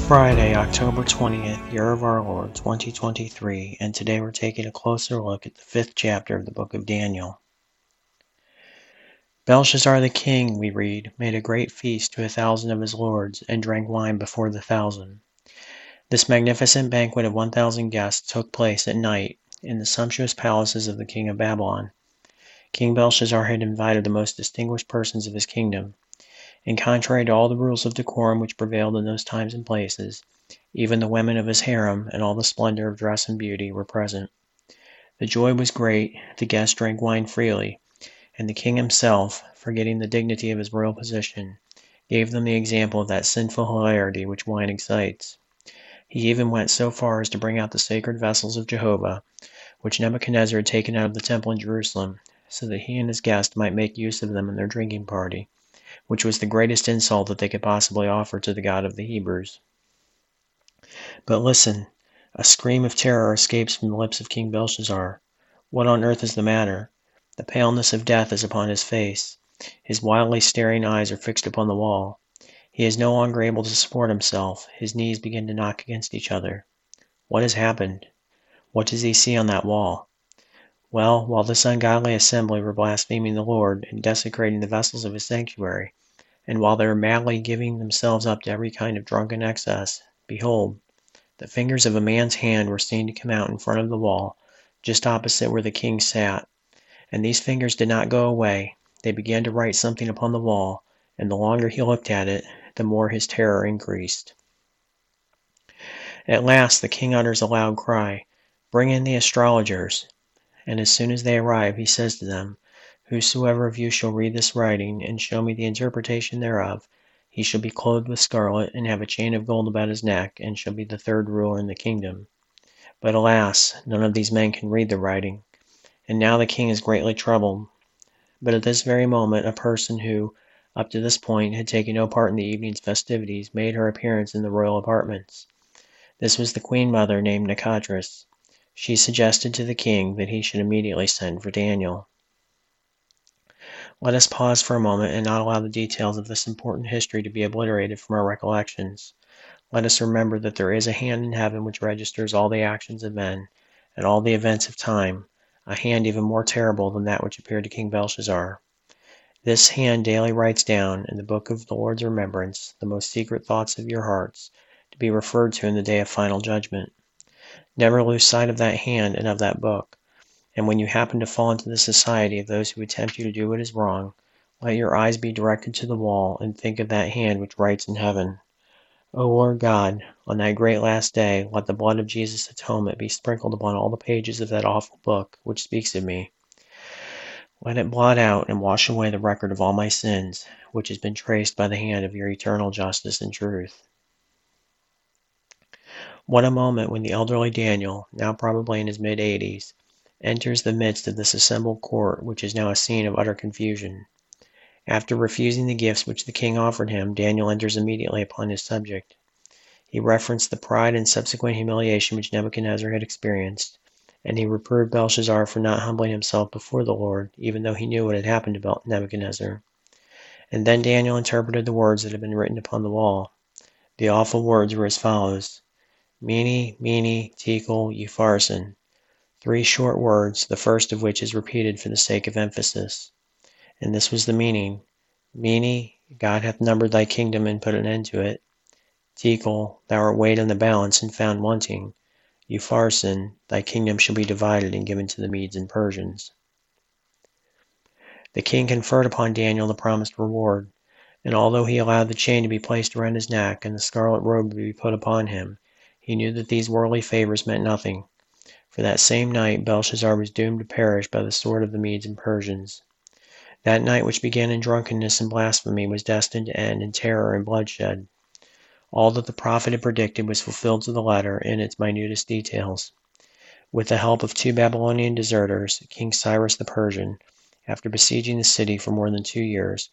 Friday, October 20th, year of our Lord 2023, and today we're taking a closer look at the fifth chapter of the book of Daniel. Belshazzar the king, we read, made a great feast to a thousand of his lords, and drank wine before the thousand. This magnificent banquet of 1,000 guests took place at night in the sumptuous palaces of the king of Babylon. King Belshazzar had invited the most distinguished persons of his kingdom and contrary to all the rules of decorum which prevailed in those times and places, even the women of his harem, and all the splendor of dress and beauty, were present. The joy was great, the guests drank wine freely, and the king himself, forgetting the dignity of his royal position, gave them the example of that sinful hilarity which wine excites. He even went so far as to bring out the sacred vessels of Jehovah, which Nebuchadnezzar had taken out of the temple in Jerusalem, so that he and his guests might make use of them in their drinking party which was the greatest insult that they could possibly offer to the God of the Hebrews. But listen, a scream of terror escapes from the lips of King Belshazzar. What on earth is the matter? The paleness of death is upon his face. His wildly staring eyes are fixed upon the wall. He is no longer able to support himself. His knees begin to knock against each other. What has happened? What does he see on that wall? Well, while this ungodly assembly were blaspheming the Lord and desecrating the vessels of his sanctuary, and while they were madly giving themselves up to every kind of drunken excess, behold, the fingers of a man's hand were seen to come out in front of the wall, just opposite where the king sat. And these fingers did not go away. They began to write something upon the wall, and the longer he looked at it, the more his terror increased. At last the king utters a loud cry, Bring in the astrologers and as soon as they arrive he says to them, Whosoever of you shall read this writing, and show me the interpretation thereof, he shall be clothed with scarlet, and have a chain of gold about his neck, and shall be the third ruler in the kingdom. But alas, none of these men can read the writing, and now the king is greatly troubled. But at this very moment a person who, up to this point, had taken no part in the evening's festivities, made her appearance in the royal apartments. This was the queen mother named Nikotris. She suggested to the king that he should immediately send for Daniel. Let us pause for a moment and not allow the details of this important history to be obliterated from our recollections. Let us remember that there is a hand in heaven which registers all the actions of men and all the events of time, a hand even more terrible than that which appeared to King Belshazzar. This hand daily writes down, in the book of the Lord's remembrance, the most secret thoughts of your hearts, to be referred to in the day of final judgment. Never lose sight of that hand and of that book. And when you happen to fall into the society of those who would tempt you to do what is wrong, let your eyes be directed to the wall and think of that hand which writes in heaven. O Lord God, on that great last day, let the blood of Jesus' atonement be sprinkled upon all the pages of that awful book which speaks of me. Let it blot out and wash away the record of all my sins, which has been traced by the hand of your eternal justice and truth. What a moment when the elderly Daniel, now probably in his mid eighties, enters the midst of this assembled court which is now a scene of utter confusion. After refusing the gifts which the king offered him, Daniel enters immediately upon his subject. He referenced the pride and subsequent humiliation which Nebuchadnezzar had experienced, and he reproved Belshazzar for not humbling himself before the Lord, even though he knew what had happened to Nebuchadnezzar. And then Daniel interpreted the words that had been written upon the wall. The awful words were as follows Mene, Mene, Tekel, Upharsin. Three short words, the first of which is repeated for the sake of emphasis. And this was the meaning Mene, God hath numbered thy kingdom and put an end to it. Tekel, thou art weighed in the balance and found wanting. Upharsin, thy kingdom shall be divided and given to the Medes and Persians. The king conferred upon Daniel the promised reward, and although he allowed the chain to be placed around his neck and the scarlet robe to be put upon him, he knew that these worldly favors meant nothing, For that same night Belshazzar was doomed to perish by the sword of the Medes and Persians. That night which began in drunkenness and blasphemy was destined to end in terror and bloodshed. All that the prophet had predicted was fulfilled to the letter in its minutest details. With the help of two Babylonian deserters, King Cyrus the Persian, after besieging the city for more than two years,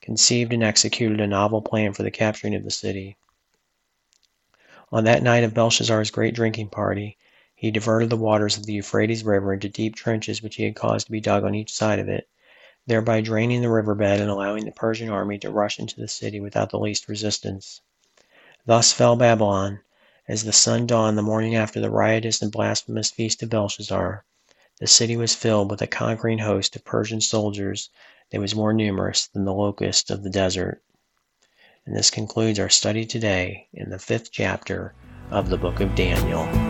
conceived and executed a novel plan for the capturing of the city. On that night of Belshazzar's great drinking party, he diverted the waters of the Euphrates River into deep trenches which he had caused to be dug on each side of it, thereby draining the riverbed and allowing the Persian army to rush into the city without the least resistance. Thus fell Babylon, as the sun dawned the morning after the riotous and blasphemous feast of Belshazzar, the city was filled with a conquering host of Persian soldiers that was more numerous than the locusts of the desert. And this concludes our study today in the fifth chapter of the book of Daniel.